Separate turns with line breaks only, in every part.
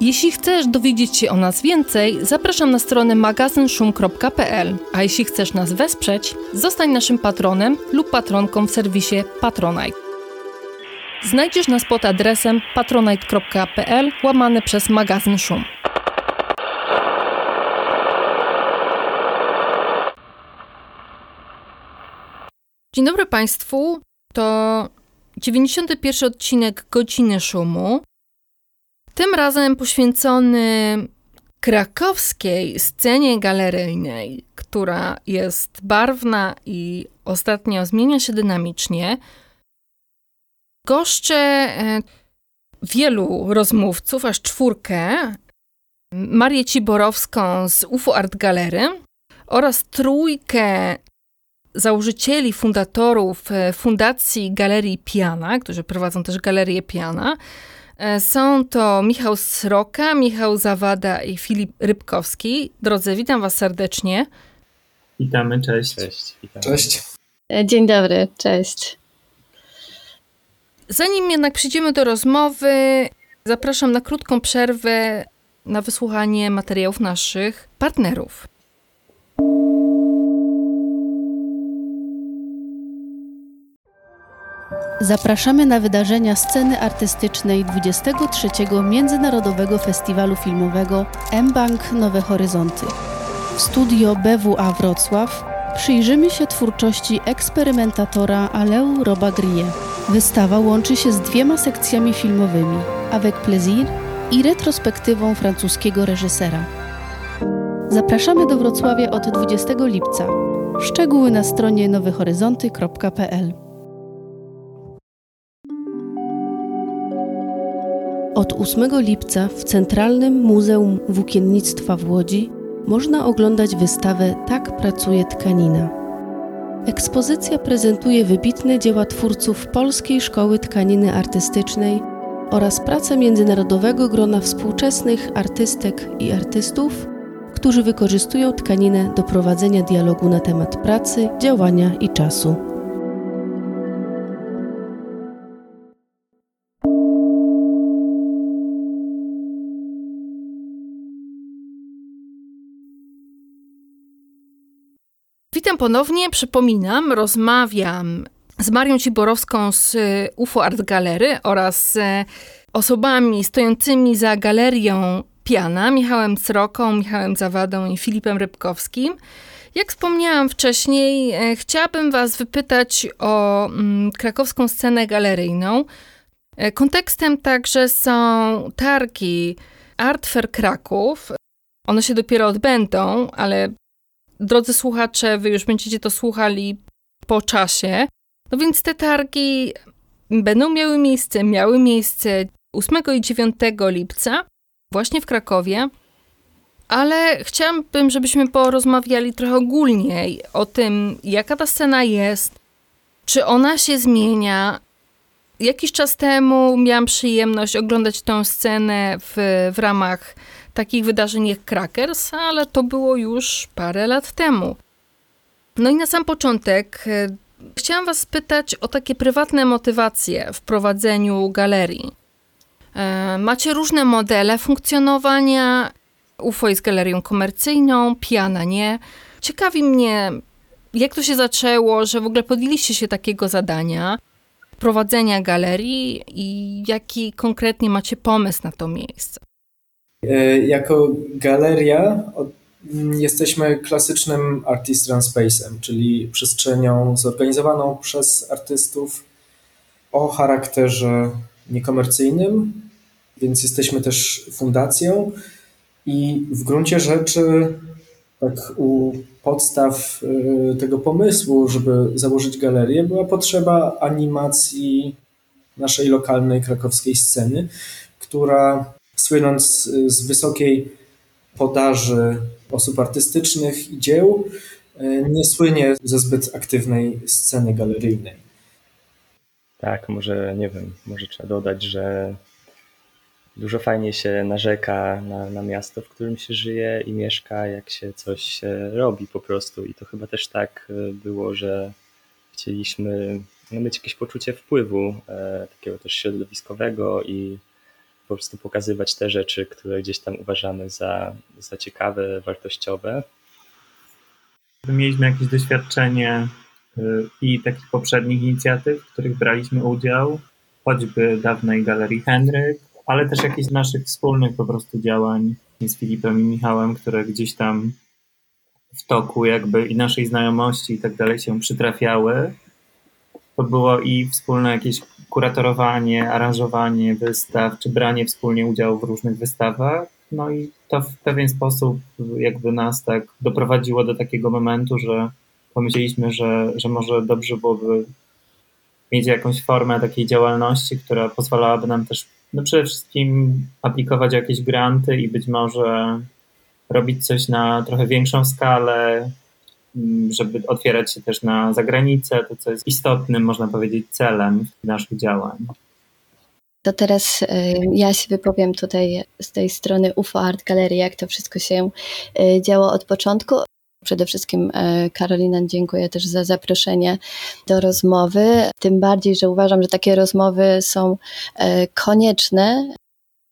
Jeśli chcesz dowiedzieć się o nas więcej, zapraszam na stronę magazynszum.pl, a jeśli chcesz nas wesprzeć, zostań naszym patronem lub patronką w serwisie Patronite. Znajdziesz nas pod adresem patronite.pl łamane przez magazyn Szum. Dzień dobry Państwu. To 91 odcinek Godziny Szumu. Tym razem poświęcony krakowskiej scenie galeryjnej, która jest barwna i ostatnio zmienia się dynamicznie. Goszczę e, wielu rozmówców, aż czwórkę. Marię Ciborowską z UFO Art Galery oraz trójkę założycieli, fundatorów e, Fundacji Galerii Piana, którzy prowadzą też Galerię Piana. E, są to Michał Sroka, Michał Zawada i Filip Rybkowski. Drodzy, witam Was serdecznie.
Witamy, cześć.
Cześć.
Witamy. Cześć.
Dzień dobry, cześć.
Zanim jednak przejdziemy do rozmowy, zapraszam na krótką przerwę na wysłuchanie materiałów naszych partnerów.
Zapraszamy na wydarzenia sceny artystycznej 23. Międzynarodowego Festiwalu Filmowego M-Bank Nowe Horyzonty. W studio BWA Wrocław przyjrzymy się twórczości eksperymentatora Aleu Robagrie. Wystawa łączy się z dwiema sekcjami filmowymi Avec Plaisir i retrospektywą francuskiego reżysera. Zapraszamy do Wrocławia od 20 lipca. Szczegóły na stronie nowehoryzonty.pl Od 8 lipca w Centralnym Muzeum Włókiennictwa w Łodzi można oglądać wystawę Tak pracuje tkanina. Ekspozycja prezentuje wybitne dzieła twórców Polskiej Szkoły Tkaniny Artystycznej oraz pracę międzynarodowego grona współczesnych artystek i artystów, którzy wykorzystują tkaninę do prowadzenia dialogu na temat pracy, działania i czasu.
Witam ponownie, przypominam, rozmawiam z Marią Ciborowską z y, UFO Art Galery oraz y, osobami stojącymi za galerią Piana, Michałem Sroką, Michałem Zawadą i Filipem Rybkowskim. Jak wspomniałam wcześniej, e, chciałabym Was wypytać o mm, krakowską scenę galeryjną. Kontekstem także są targi Art Fair Kraków. One się dopiero odbędą, ale drodzy słuchacze, wy już będziecie to słuchali po czasie. No więc te targi będą miały miejsce, miały miejsce 8 i 9 lipca właśnie w Krakowie. Ale chciałabym, żebyśmy porozmawiali trochę ogólniej o tym, jaka ta scena jest, czy ona się zmienia. Jakiś czas temu miałam przyjemność oglądać tę scenę w, w ramach takich wydarzeń jak Crackers, ale to było już parę lat temu. No i na sam początek e, chciałam Was spytać o takie prywatne motywacje w prowadzeniu galerii. E, macie różne modele funkcjonowania. UFO jest galerią komercyjną, Piana nie. Ciekawi mnie, jak to się zaczęło, że w ogóle podjęliście się takiego zadania prowadzenia galerii i jaki konkretnie macie pomysł na to miejsce?
E, jako galeria jesteśmy klasycznym artist run space'em, czyli przestrzenią zorganizowaną przez artystów o charakterze niekomercyjnym, więc jesteśmy też fundacją. I w gruncie rzeczy tak u podstaw e, tego pomysłu, żeby założyć galerię, była potrzeba animacji naszej lokalnej krakowskiej sceny, która słynąc z wysokiej podaży osób artystycznych i dzieł, y, nie słynie ze zbyt aktywnej sceny galeryjnej.
Tak, może nie wiem, może trzeba dodać, że dużo fajnie się narzeka na, na miasto, w którym się żyje i mieszka, jak się coś robi po prostu. I to chyba też tak e, było, że chcieliśmy no, mieć jakieś poczucie wpływu, e, takiego też środowiskowego i po prostu pokazywać te rzeczy, które gdzieś tam uważamy za, za ciekawe, wartościowe.
Mieliśmy jakieś doświadczenie y, i takich poprzednich inicjatyw, w których braliśmy udział, choćby dawnej Galerii Henryk, ale też jakichś naszych wspólnych po prostu działań z Filipem i Michałem, które gdzieś tam w toku jakby i naszej znajomości i tak dalej się przytrafiały. To było i wspólne jakieś kuratorowanie, aranżowanie wystaw, czy branie wspólnie udziału w różnych wystawach. No i to w pewien sposób jakby nas tak doprowadziło do takiego momentu, że pomyśleliśmy, że, że może dobrze byłoby mieć jakąś formę takiej działalności, która pozwalałaby nam też no przede wszystkim aplikować jakieś granty i być może robić coś na trochę większą skalę, żeby otwierać się też na zagranicę, to co jest istotnym, można powiedzieć, celem naszych działań.
To teraz y, ja się wypowiem tutaj z tej strony UFO Art Gallery, jak to wszystko się y, działo od początku. Przede wszystkim y, Karolina dziękuję też za zaproszenie do rozmowy. Tym bardziej, że uważam, że takie rozmowy są konieczne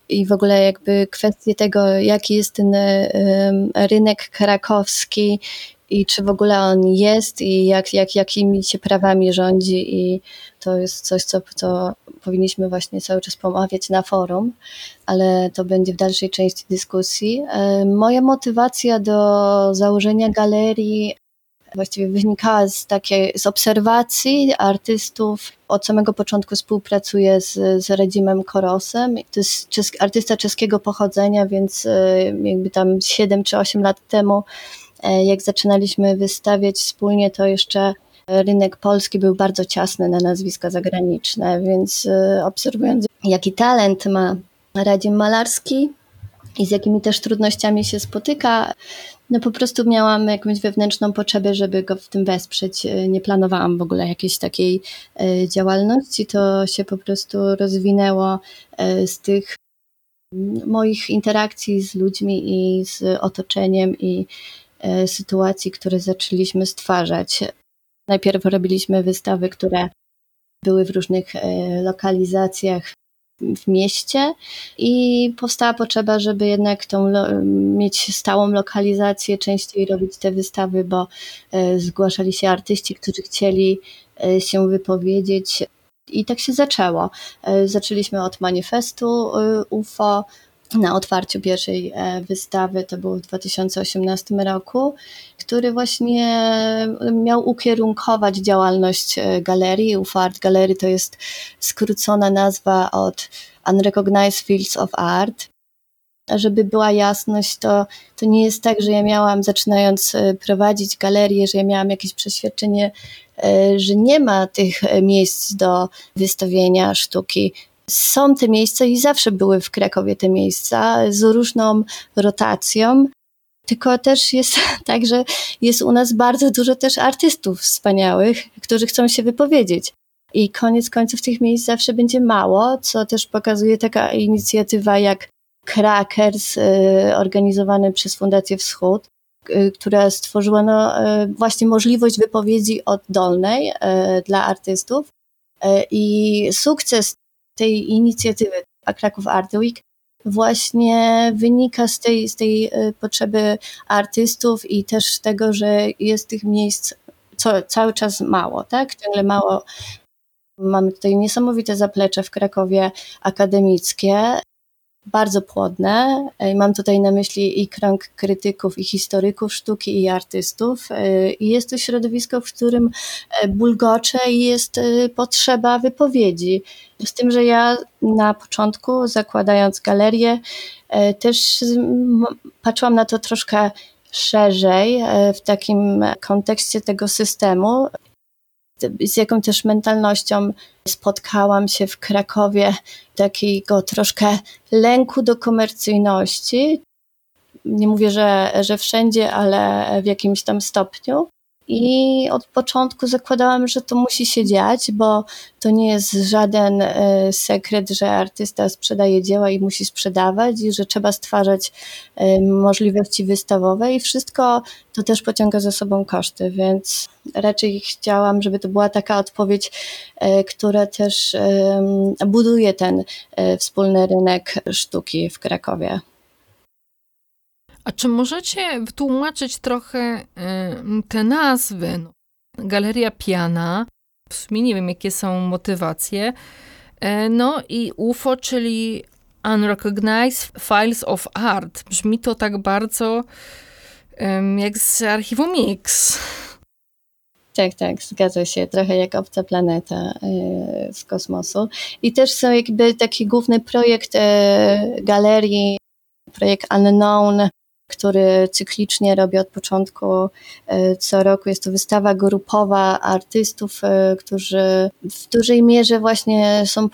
i w ogóle jakby kwestie tego, jaki jest ten rynek krakowski i czy w ogóle on jest i jak, jak, jakimi się prawami rządzi i to jest coś, co, co powinniśmy właśnie cały czas pomawiać na forum, ale to będzie w dalszej części dyskusji. Moja motywacja do założenia galerii właściwie wynikała z takiej z obserwacji artystów. Od samego początku współpracuję z, z Redzimem Korosem. To jest artysta czeskiego pochodzenia, więc e, jakby tam 7 czy 8 lat temu, e, jak zaczynaliśmy wystawiać wspólnie, to jeszcze rynek polski był bardzo ciasny na nazwiska zagraniczne, więc e, obserwując jaki talent ma Radzim Malarski i z jakimi też trudnościami się spotyka, no po prostu miałam jakąś wewnętrzną potrzebę, żeby go w tym wesprzeć. E, nie planowałam w ogóle jakiejś takiej e, działalności. To się po prostu rozwinęło e, z tych moich interakcji z ludźmi i z otoczeniem i sytuacji, które zaczęliśmy stwarzać. Najpierw robiliśmy wystawy, które były w różnych lokalizacjach w mieście i powstała potrzeba, żeby jednak tą, mieć stałą lokalizację, częściej robić te wystawy, bo e, zgłaszali się artyści, którzy chcieli e, się wypowiedzieć. I tak się zaczęło. E, zaczęliśmy od manifestu UFO, na otwarciu pierwszej wystawy, to było w 2018 roku, który właśnie miał ukierunkować działalność galerii. UFO Art Gallery to jest skrócona nazwa od Unrecognized Fields of Art. Żeby była jasność, to, to nie jest tak, że ja miałam, zaczynając e, prowadzić galerię, że ja miałam jakieś przeświadczenie, e, że nie ma tych miejsc do wystawienia sztuki. Są te miejsca i zawsze były w Krakowie te miejsca z różną rotacją. Tylko też jest tak, że jest u nas bardzo dużo też artystów wspaniałych, którzy chcą się wypowiedzieć. I koniec końców tych miejsc zawsze będzie mało, co też pokazuje taka inicjatywa jak Crackers, y, organizowany przez Fundację Wschód, y, która stworzyła no, y, właśnie możliwość wypowiedzi oddolnej dla artystów. I sukces tej inicjatywy Kraków Art Week właśnie wynika z tej, z tej e, potrzeby artystów i też tego, że jest tych miejsc co, cały czas mało, tak? Ciągle mało. Mamy tutaj niesamowite zaplecze w Krakowie akademickie, bardzo płodne. E, mam tutaj na myśli i krąg krytyków, i historyków sztuki, i artystów. E, I jest to środowisko, w którym e, bulgocze i jest potrzeba wypowiedzi. Z tym, że ja na początku, zakładając galerię, też patrzyłam na to troszkę szerzej, w takim kontekście tego systemu z jaką też mentalnością spotkałam się w Krakowie, takiego troszkę lęku do komercyjności. Nie mówię, że, że wszędzie, ale w jakimś tam stopniu. I od początku zakładałam, że to musi się dziać, bo to nie jest żaden e, sekret, że artysta sprzedaje dzieła i musi sprzedawać, i że trzeba stwarzać e, możliwości wystawowe, i wszystko to też pociąga za sobą koszty, więc raczej chciałam, żeby to była taka odpowiedź, e, która też buduje ten wspólny rynek sztuki w Krakowie.
A czy możecie wytłumaczyć trochę te nazwy? No, Galeria Piana, w sumie nie wiem, jakie są motywacje. E, no i UFO, czyli Unrecognized Files of Art. Brzmi to tak bardzo jak z archiwum Mix.
Tak, tak, zgadza się. Trochę jak obca planeta e, z kosmosu. I też są jakby taki główny projekt e, galerii, projekt Unknown, który cyklicznie robi od początku e, co roku. Jest to wystawa grupowa artystów, e, którzy w dużej mierze właśnie są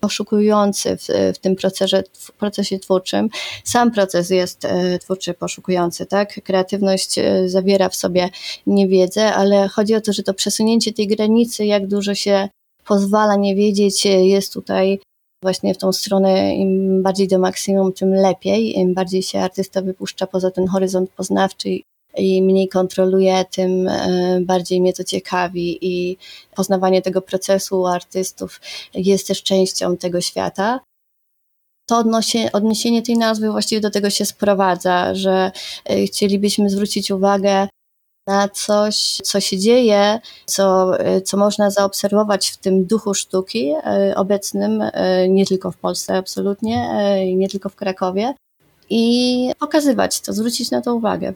poszukujący w, w tym procesie, w procesie twórczym. Sam proces jest e, twórczy, poszukujący, tak? Kreatywność zawiera w sobie niewiedzę, ale chodzi o to, że to przesunięcie tej granicy, jak dużo się pozwala nie wiedzieć, jest tutaj właśnie w tą stronę im bardziej do maksimum, tym lepiej. Im bardziej się artysta wypuszcza poza ten horyzont poznawczy i mniej kontroluje, tym e, bardziej mnie to ciekawi i poznawanie tego procesu artystów jest też częścią tego świata. To odniesienie tej nazwy właściwie do tego się sprowadza, że e, chcielibyśmy zwrócić uwagę na coś, co się dzieje, co, co można zaobserwować w tym duchu sztuki e, obecnym e, nie tylko w Polsce absolutnie, e, nie tylko w Krakowie i pokazywać to, zwrócić na to uwagę.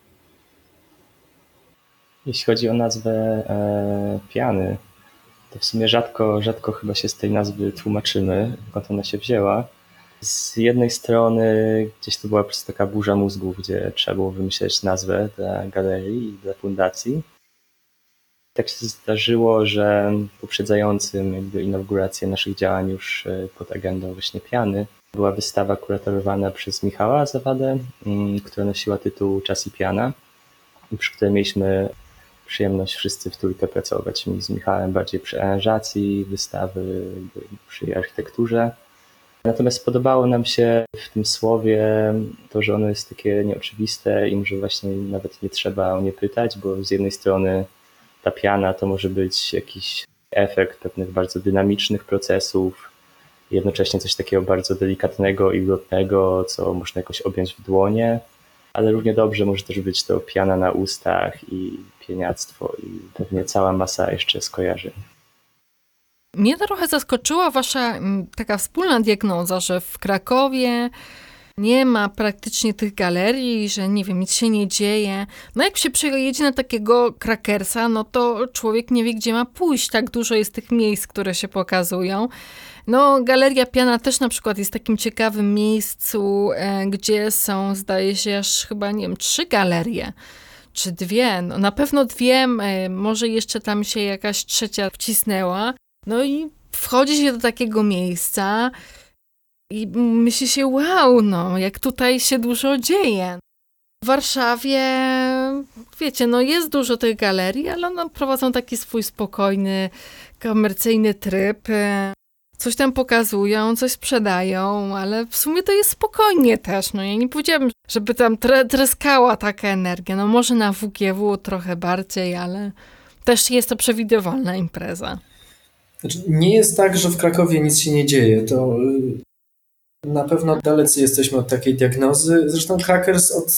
Jeśli chodzi o nazwę e, piany, to w sumie rzadko, rzadko chyba się z tej nazwy tłumaczymy, skąd ona się wzięła z jednej strony gdzieś to była po prostu taka burza mózgów, gdzie trzeba było wymyśleć nazwę dla galerii i dla fundacji. Tak się zdarzyło, że poprzedzającym jakby inaugurację naszych działań już e, pod agendą właśnie Piany była wystawa kuratorowana przez Michała Zawadę, mm, która nosiła tytuł Czas i Piana przy której mieliśmy przyjemność wszyscy w trójkę pracować. Mi z Michałem bardziej przy aranżacji wystawy, przy architekturze, Natomiast podobało nam się w tym słowie to, że ono jest takie nieoczywiste i że właśnie nawet nie trzeba o nie pytać, bo z jednej strony ta piana to może być jakiś efekt pewnych bardzo dynamicznych procesów, jednocześnie coś takiego bardzo delikatnego i ulotnego, co można jakoś objąć w dłonie, ale równie dobrze może też być to piana na ustach i pieniactwo i pewnie cała masa jeszcze skojarzeń.
Mnie trochę zaskoczyła wasza mm, taka wspólna diagnoza, że w Krakowie nie ma praktycznie tych galerii, że nie wiem, nic się nie dzieje. No jak się przyjedzie na takiego krakersa, no to człowiek nie wie, gdzie ma pójść. Tak dużo jest tych miejsc, które się pokazują. No, Galeria Piana też na przykład jest takim ciekawym miejscu, e, gdzie są, zdaje się, aż chyba, nie wiem, trzy galerie czy dwie. No, na pewno dwie, e, może jeszcze tam się jakaś trzecia wcisnęła. No i wchodzi się do takiego miejsca i myśli się, wow, no, jak tutaj się dużo dzieje. W Warszawie, wiecie, no jest dużo tych galerii, ale one prowadzą taki swój spokojny, komercyjny tryb. Coś tam pokazują, coś sprzedają, ale w sumie to jest spokojnie też. No ja nie powiedziałabym, żeby tam tre treskała taka energia. No może na WGW trochę bardziej, ale też jest to przewidywalna impreza.
Znaczy, nie jest tak, że w Krakowie nic się nie dzieje. To y, na pewno dalecy jesteśmy od takiej diagnozy. Zresztą Crackers od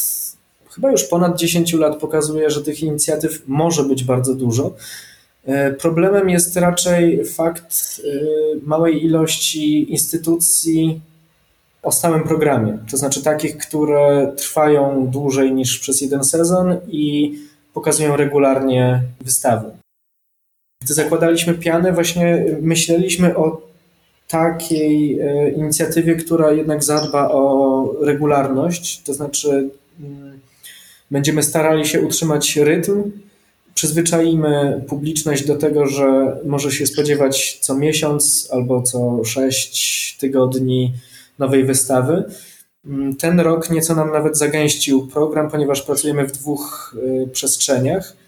chyba już ponad 10 lat pokazuje, że tych inicjatyw może być bardzo dużo. E, problemem jest raczej fakt y, małej ilości instytucji o stałym programie, to znaczy takich, które trwają dłużej niż przez jeden sezon i pokazują regularnie wystawy. Gdy zakładaliśmy pianę, właśnie myśleliśmy o takiej e, inicjatywie, która jednak zadba o regularność, to znaczy mm, będziemy starali się utrzymać rytm, przyzwyczaimy publiczność do tego, że może się spodziewać co miesiąc albo co sześć tygodni nowej wystawy. Mm, ten rok nieco nam nawet zagęścił program, ponieważ pracujemy w dwóch e, przestrzeniach.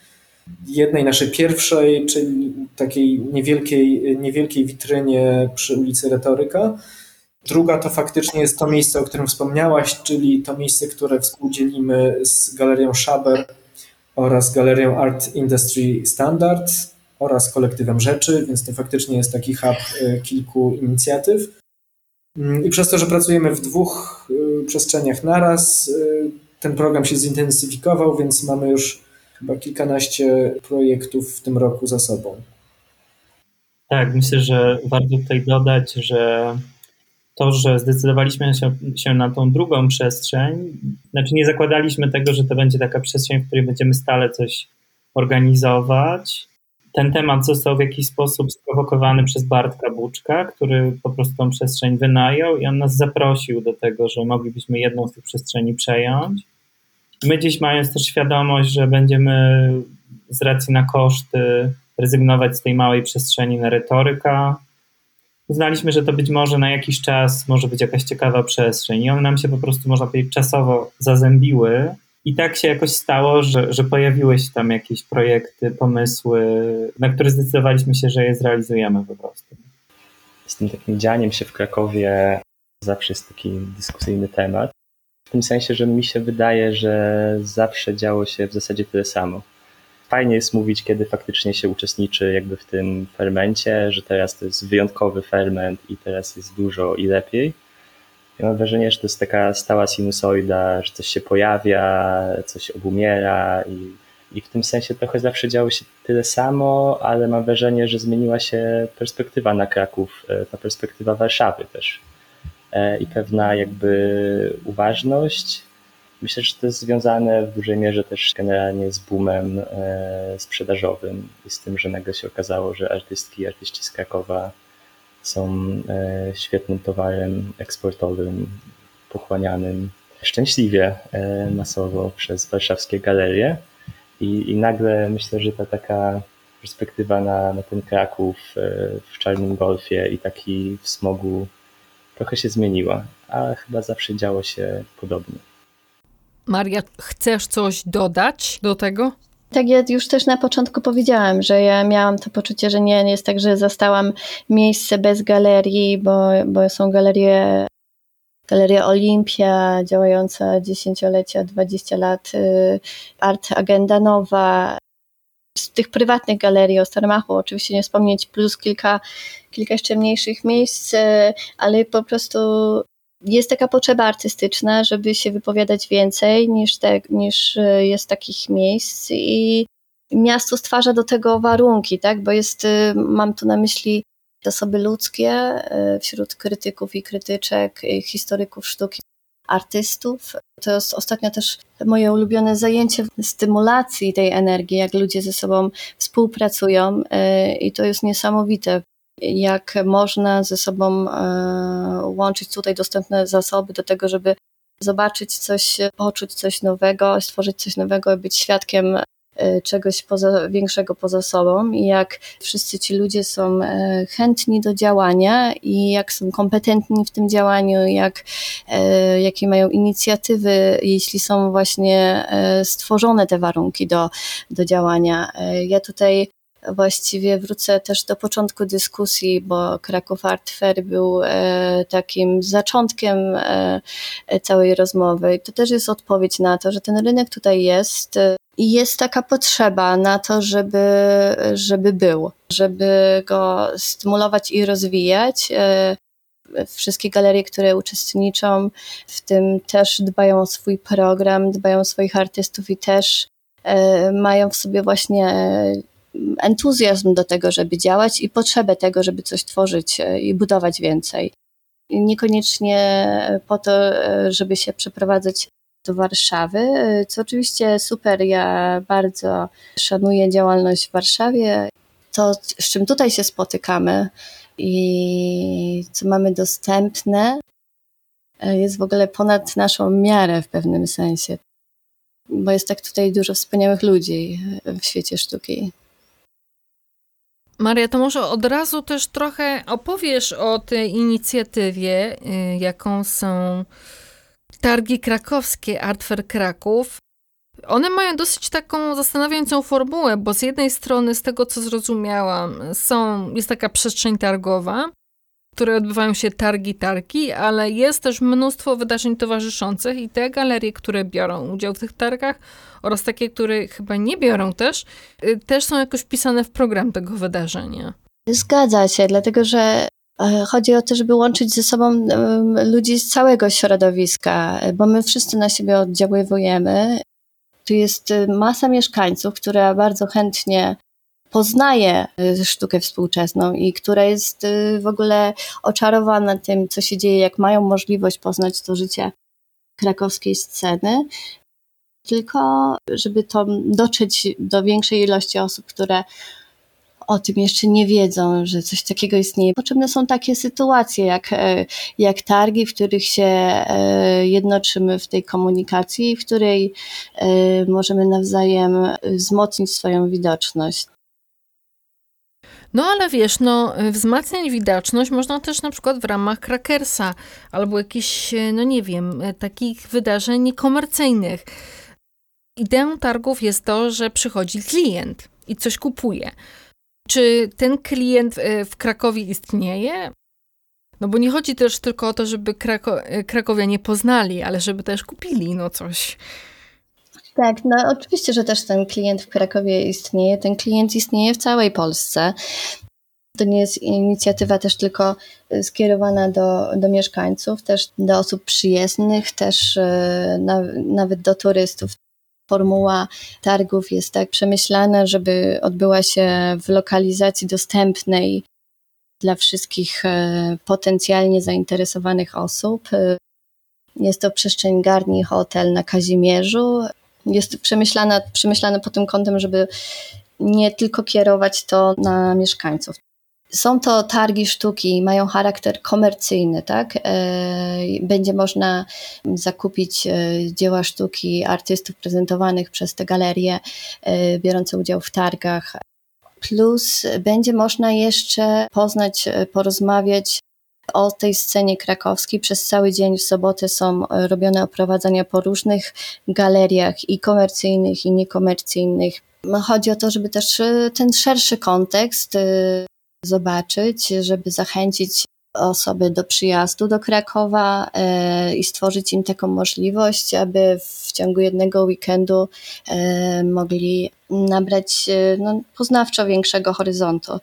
Jednej naszej pierwszej, czyli takiej niewielkiej, niewielkiej witrynie przy ulicy Retoryka. Druga to faktycznie jest to miejsce, o którym wspomniałaś, czyli to miejsce, które współdzielimy z galerią Schaber oraz galerią Art Industry Standard oraz kolektywem rzeczy, więc to faktycznie jest taki hub y, kilku inicjatyw. Mm, I przez to, że pracujemy w dwóch y, przestrzeniach naraz, y, ten program się zintensyfikował, więc mamy już chyba kilkanaście projektów w tym roku za sobą.
Tak, myślę, że warto tutaj dodać, że to, że zdecydowaliśmy się, się, na tą drugą przestrzeń, znaczy nie zakładaliśmy tego, że to będzie taka przestrzeń, w której będziemy stale coś organizować. Ten temat został w jakiś sposób sprowokowany przez Bartka Buczka, który po prostu tą przestrzeń wynajął i on nas zaprosił do tego, że moglibyśmy jedną z tych przestrzeni przejąć. My dziś mając też świadomość, że będziemy z racji na koszty rezygnować z tej małej przestrzeni na retoryka, uznaliśmy, że to być może na jakiś czas może być jakaś ciekawa przestrzeń i one nam się po prostu, można powiedzieć, czasowo zazębiły i tak się jakoś stało, że, że pojawiły się tam jakieś projekty, pomysły, na które zdecydowaliśmy się, że je zrealizujemy po prostu.
Z tym takim dzianiem się w Krakowie zawsze jest taki dyskusyjny temat. Tym sensie, że mi się wydaje, że zawsze działo się w zasadzie tyle samo fajnie jest mówić, kiedy faktycznie się uczestniczy jakby w tym fermencie, że teraz to jest wyjątkowy ferment i teraz jest dużo i lepiej. Ja mam wrażenie, że to jest taka stała sinusoida, że coś się pojawia, coś obumiera i, i w tym sensie trochę zawsze działo się tyle samo, ale mam wrażenie, że zmieniła się perspektywa na Kraków, e, ta perspektywa Warszawy też i pewna jakby uważność Myślę, że to jest związane w dużej mierze też generalnie z boomem e, sprzedażowym i z tym, że nagle się okazało, że artystki i artyści z Krakowa są e, świetnym towarem eksportowym, pochłanianym szczęśliwie e, masowo przez warszawskie galerie. I, i nagle myślę, że ta taka perspektywa na, na ten Kraków w czarnym golfie i taki w smogu trochę się zmieniła, ale chyba zawsze działo się podobnie.
Maria, chcesz coś dodać do tego?
Tak, ja już też na początku powiedziałam, że ja miałam to poczucie, że nie, nie jest tak, że zastałam miejsce bez galerii, bo, bo są galerie, Galeria Olimpia działająca dziesięciolecia, 20 lat, y, Art Agenda Nowa, z tych prywatnych galerii o Starmachu oczywiście nie wspomnieć, plus kilka, kilka jeszcze mniejszych miejsc, y, ale po prostu jest taka potrzeba artystyczna, żeby się wypowiadać więcej niż, te, niż e, jest takich miejsc i miasto stwarza do tego warunki, tak? bo jest, e, mam tu na myśli zasoby ludzkie e, wśród krytyków i krytyczek, historyków sztuki, artystów. To jest ostatnio też moje ulubione zajęcie stymulacji tej energii, jak ludzie ze sobą współpracują i to jest niesamowite jak można ze sobą e, łączyć tutaj dostępne zasoby do tego, żeby zobaczyć coś, poczuć coś nowego, stworzyć coś nowego, być świadkiem czegoś poza, większego poza sobą i jak wszyscy ci ludzie są e, chętni do działania i jak są kompetentni w tym działaniu, jak, jakie mają inicjatywy, jeśli są właśnie stworzone te warunki do, do działania. Ja tutaj właściwie wrócę też do początku dyskusji, bo Kraków Art Fair był e, takim zaczątkiem e, całej rozmowy. I to też jest odpowiedź na to, że ten rynek tutaj jest e, i jest taka potrzeba na to, żeby, żeby był, żeby go stymulować i rozwijać. Wszystkie galerie, które uczestniczą w tym, też dbają o swój program, dbają o swoich artystów i też mają w sobie właśnie entuzjazm do tego, żeby działać i potrzebę tego, żeby coś tworzyć e, i budować więcej. Niekoniecznie po to, e, żeby się przeprowadzać do Warszawy, e, co oczywiście super. Ja bardzo szanuję działalność w Warszawie. To, z czym tutaj się spotykamy i co mamy dostępne, jest w ogóle ponad naszą miarę w pewnym sensie, bo jest tak tutaj dużo wspaniałych ludzi w świecie sztuki.
Maria, to może od razu też trochę opowiesz o tej inicjatywie, y, jaką są targi krakowskie Art Fair Kraków. one mają dosyć taką zastanawiającą formułę, bo z jednej strony, z tego co zrozumiałam, są, jest taka przestrzeń targowa, w której odbywają się targi, targi, ale jest też mnóstwo wydarzeń towarzyszących i te galerie, które biorą udział w tych targach oraz takie, które chyba nie biorą też, y, też są jakoś wpisane w program tego wydarzenia.
Zgadza się, dlatego że Chodzi o to, żeby łączyć ze sobą ludzi z całego środowiska, bo my wszyscy na siebie oddziaływujemy. Tu jest y, masa mieszkańców, która bardzo chętnie poznaje sztukę współczesną i która jest w ogóle oczarowana tym, co się dzieje, jak mają możliwość poznać to życie krakowskiej sceny. Tylko, żeby to dotrzeć do większej ilości osób, które o tym jeszcze nie wiedzą, że coś takiego istnieje. Potrzebne są takie sytuacje, jak, e, jak targi, w których się e, jednoczymy w tej komunikacji, w której e, możemy nawzajem wzmocnić swoją widoczność.
No ale wiesz, no wzmacniać widoczność można też na przykład w ramach Krakersa albo jakichś, no nie wiem, takich wydarzeń niekomercyjnych. Ideą targów jest to, że przychodzi klient i coś kupuje. Czy ten klient e, w Krakowie istnieje? No bo nie chodzi też tylko o to, żeby Krako e, krakowianie poznali, ale żeby też kupili no coś.
Tak, no oczywiście, że też ten klient w Krakowie istnieje. Ten klient istnieje w całej Polsce. To nie jest inicjatywa też tylko e, skierowana do, do mieszkańców, też do osób przyjezdnych, też na, nawet do turystów. Formuła targów jest tak przemyślana, żeby odbyła się w lokalizacji dostępnej dla wszystkich e, potencjalnie zainteresowanych osób. E, jest to przestrzeń Garni Hotel na Kazimierzu. Jest przemyślana, przemyślana pod tym kątem, żeby nie tylko kierować to na mieszkańców. Są to targi sztuki, mają charakter komercyjny, tak? E, będzie można zakupić e, dzieła sztuki artystów prezentowanych przez te galerie e, biorące udział w targach. Plus będzie można jeszcze poznać, porozmawiać o tej scenie krakowskiej. Przez cały dzień w sobotę są robione oprowadzania po różnych galeriach i komercyjnych, i niekomercyjnych. Chodzi o to, żeby też ten szerszy kontekst zobaczyć, żeby zachęcić osoby do przyjazdu do Krakowa e, i stworzyć im taką możliwość, aby w ciągu jednego weekendu e, mogli nabrać e, no, poznawczo większego horyzontu.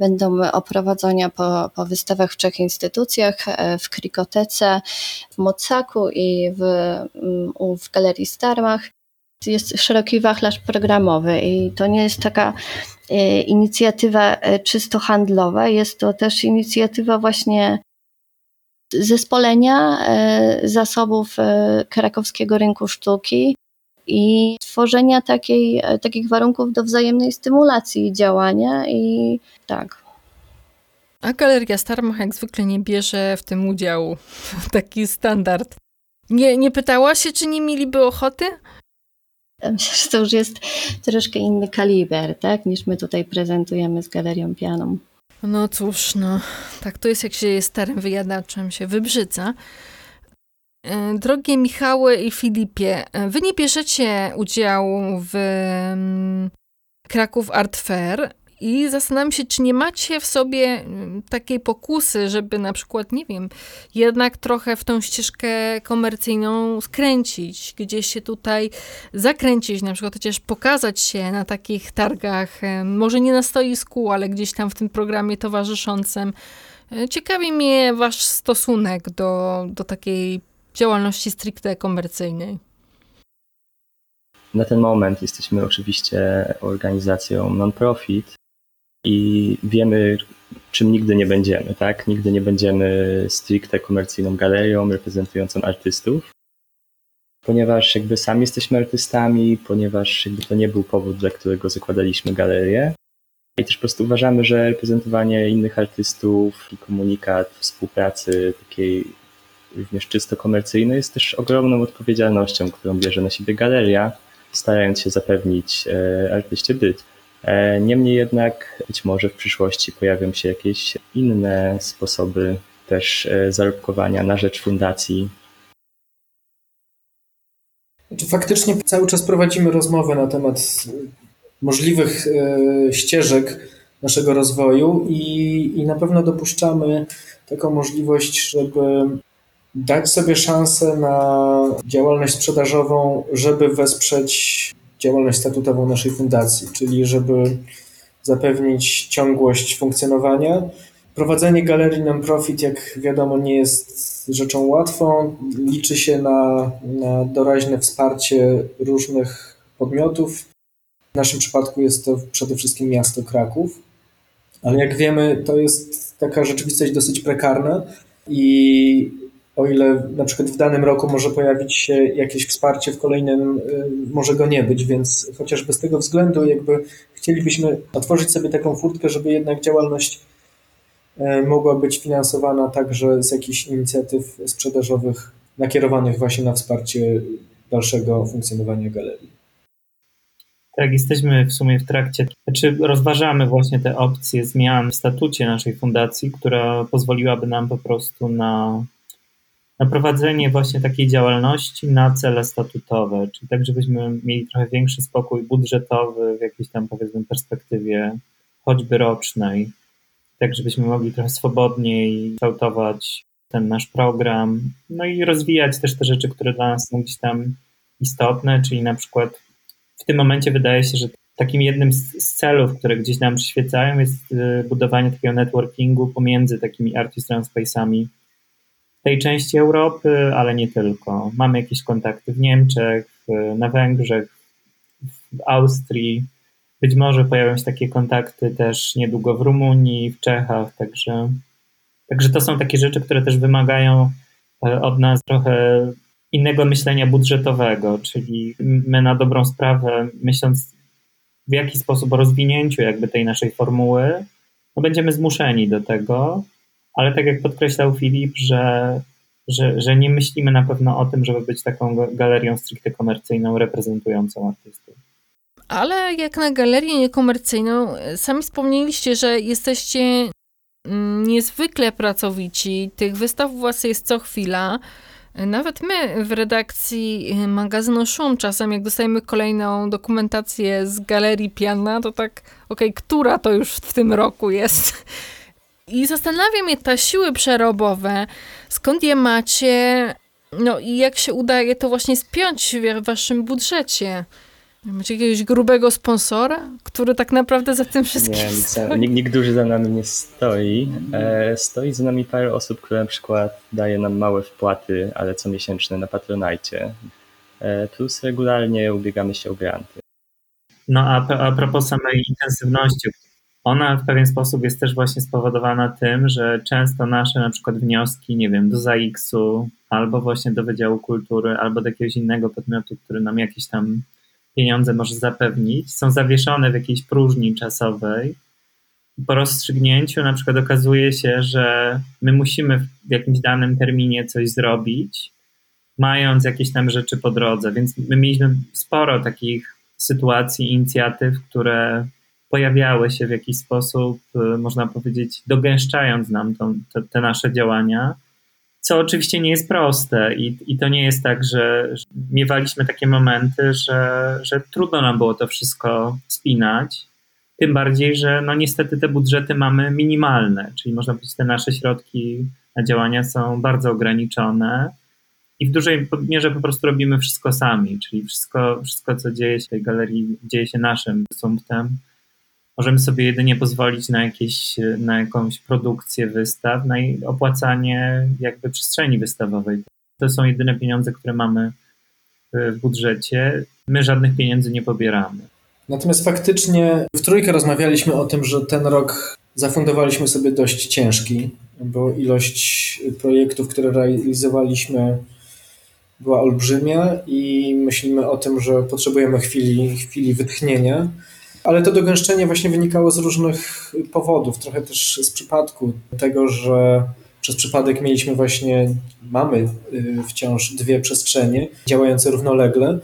Będą oprowadzenia po, po wystawach w trzech instytucjach, w Krikotece, w Mocaku i w, mm, w Galerii Starmach jest szeroki wachlarz programowy i to nie jest taka inicjatywa e, czysto handlowa, jest to też inicjatywa właśnie zespolenia e, zasobów krakowskiego rynku sztuki i tworzenia takiej, takich warunków do wzajemnej stymulacji działania i tak.
A Galeria Starmach jak zwykle nie bierze w tym udziału. Taki standard. Nie, nie pytała się, czy nie mieliby ochoty?
Myślę, że to już jest troszkę inny kaliber, tak, niż my tutaj prezentujemy z Galerią Pianą.
No cóż, no, tak to jest, jak się jest starym wyjadaczem, się wybrzydza. E, drogie Michały i Filipie, e, wy nie bierzecie udziału w mm, Kraków Art Fair, i zastanawiam się, czy nie macie w sobie mm, takiej pokusy, żeby na przykład, nie wiem, jednak trochę w tą ścieżkę komercyjną skręcić, gdzieś się tutaj zakręcić, na przykład chociaż pokazać się na takich targach, może nie na stoisku, ale gdzieś tam w tym programie towarzyszącym. E, ciekawi mnie wasz stosunek do, do takiej działalności stricte komercyjnej.
Na ten moment jesteśmy oczywiście organizacją non-profit, i wiemy, czym nigdy nie będziemy, tak? Nigdy nie będziemy stricte komercyjną galerią reprezentującą artystów, ponieważ jakby sami jesteśmy artystami, ponieważ jakby to nie był powód, dla którego zakładaliśmy galerię. I też po prostu uważamy, że reprezentowanie innych artystów i komunikat współpracy takiej również czysto komercyjnej jest też ogromną odpowiedzialnością, którą bierze na siebie galeria, starając się zapewnić e, artyście byt. E, niemniej jednak być może w przyszłości pojawią się jakieś inne sposoby też e, zarobkowania na rzecz fundacji.
Faktycznie cały czas prowadzimy rozmowę na temat możliwych e, ścieżek naszego rozwoju i, i na pewno dopuszczamy taką możliwość, żeby dać sobie szansę na działalność sprzedażową, żeby wesprzeć działalność statutową naszej fundacji, czyli żeby zapewnić ciągłość funkcjonowania. Prowadzenie galerii non-profit, jak wiadomo, nie jest rzeczą łatwą. Liczy się na, na doraźne wsparcie różnych podmiotów. W naszym przypadku jest to przede wszystkim miasto Kraków, ale jak wiemy, to jest taka rzeczywistość dosyć prekarna i o ile na przykład w danym roku może pojawić się jakieś wsparcie, w kolejnym y, może go nie być, więc chociażby z tego względu jakby chcielibyśmy otworzyć sobie taką furtkę, żeby jednak działalność y, mogła być finansowana także z jakichś inicjatyw sprzedażowych nakierowanych właśnie na wsparcie dalszego funkcjonowania galerii.
Tak, jesteśmy w sumie w trakcie, znaczy rozważamy właśnie te opcje zmian w statucie naszej fundacji, która pozwoliłaby nam po prostu na na prowadzenie właśnie takiej działalności na cele statutowe, czyli tak, żebyśmy mieli trochę większy spokój budżetowy w jakiejś tam powiedzmy perspektywie choćby rocznej, tak żebyśmy mogli trochę swobodniej kształtować ten nasz program, no i rozwijać też te rzeczy, które dla nas są gdzieś tam istotne, czyli na przykład w tym momencie wydaje się, że takim jednym z celów, które gdzieś nam przyświecają jest y, budowanie takiego networkingu pomiędzy takimi artist space'ami tej części Europy, ale nie tylko. Mamy jakieś kontakty w Niemczech, na Węgrzech, w Austrii. Być może pojawią się takie kontakty też niedługo w Rumunii, w Czechach, także, także to są takie rzeczy, które też wymagają e, od nas trochę innego myślenia budżetowego, czyli my na dobrą sprawę, myśląc w jaki sposób o rozwinięciu jakby tej naszej formuły, no będziemy zmuszeni do tego, ale tak jak podkreślał Filip, że, że, że nie myślimy na pewno o tym, żeby być taką galerią stricte komercyjną reprezentującą artystów.
Ale jak na galerię niekomercyjną, sami wspomnieliście, że jesteście mm, niezwykle pracowici. Tych wystaw u was jest co chwila. Nawet my w redakcji magazynu Szum czasem, jak dostajemy kolejną dokumentację z galerii Piana, to tak, okej, okay, która to już w tym roku jest? I zastanawia mnie te siły przerobowe, skąd je macie, no i jak się udaje to właśnie spiąć w waszym budżecie. Macie jakiegoś grubego sponsora, który tak naprawdę za tym wszystkim nie, stoi?
Nikt, nikt duży za nami nie stoi. E, stoi za nami parę osób, które na przykład daje nam małe wpłaty, ale co miesięczne na Patronajcie. E, plus regularnie ubiegamy się o granty.
No a, a propos samej intensywności, ona w pewien sposób jest też właśnie spowodowana tym, że często nasze na przykład wnioski, nie wiem, do ZAX-u, albo właśnie do Wydziału Kultury, albo do jakiegoś innego podmiotu, który nam jakieś tam pieniądze może zapewnić, są zawieszone w jakiejś próżni czasowej. Po rozstrzygnięciu na przykład okazuje się, że my musimy w jakimś danym terminie coś zrobić, mając jakieś tam rzeczy po drodze, więc my mieliśmy sporo takich sytuacji, inicjatyw, które pojawiały się w jakiś sposób, y, można powiedzieć, dogęszczając nam to, to, te nasze działania, co oczywiście nie jest proste i, i to nie jest tak, że, że miewaliśmy takie momenty, że, że trudno nam było to wszystko spinać. Tym bardziej, że no niestety te budżety mamy minimalne, czyli można powiedzieć, te nasze środki na działania są bardzo ograniczone i w dużej mierze po prostu robimy wszystko sami, czyli wszystko, wszystko co dzieje się w tej galerii, dzieje się naszym sumptem możemy sobie jedynie pozwolić na, jakieś, na jakąś produkcję wystaw, na opłacanie jakby przestrzeni wystawowej. To są jedyne pieniądze, które mamy w budżecie. My żadnych pieniędzy nie pobieramy.
Natomiast faktycznie w trójkę rozmawialiśmy o tym, że ten rok zafundowaliśmy sobie dość ciężki, bo ilość projektów, które realizowaliśmy była olbrzymia i myślimy o tym, że potrzebujemy chwili, chwili wytchnienia. Ale to dogęszczenie właśnie wynikało z różnych powodów, trochę też z przypadku tego, że przez przypadek mieliśmy właśnie, mamy y, wciąż dwie przestrzenie działające równolegle